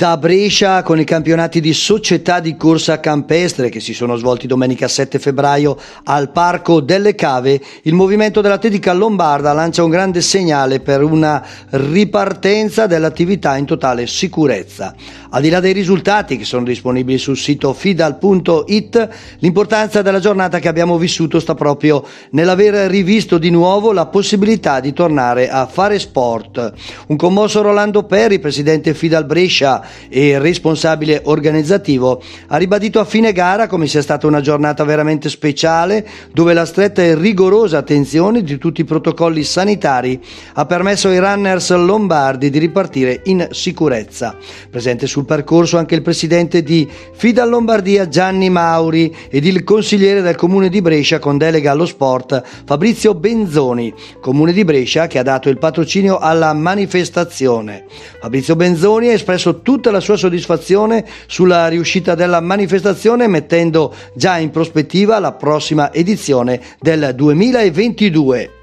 Da Brescia con i campionati di società di corsa campestre che si sono svolti domenica 7 febbraio al Parco delle Cave, il movimento dell'atletica lombarda lancia un grande segnale per una ripartenza dell'attività in totale sicurezza. Al di là dei risultati che sono disponibili sul sito fidal.it, l'importanza della giornata che abbiamo vissuto sta proprio nell'aver rivisto di nuovo la possibilità di tornare a fare sport. Un commosso Rolando Perri, presidente Fidal Brescia, e responsabile organizzativo, ha ribadito a fine gara come sia stata una giornata veramente speciale dove la stretta e rigorosa attenzione di tutti i protocolli sanitari ha permesso ai runners lombardi di ripartire in sicurezza. Presente sul percorso anche il presidente di Fida Lombardia Gianni Mauri ed il consigliere del comune di Brescia con delega allo sport Fabrizio Benzoni, comune di Brescia che ha dato il patrocinio alla manifestazione. Fabrizio Benzoni ha espresso tutta la sua soddisfazione sulla riuscita della manifestazione mettendo già in prospettiva la prossima edizione del 2022.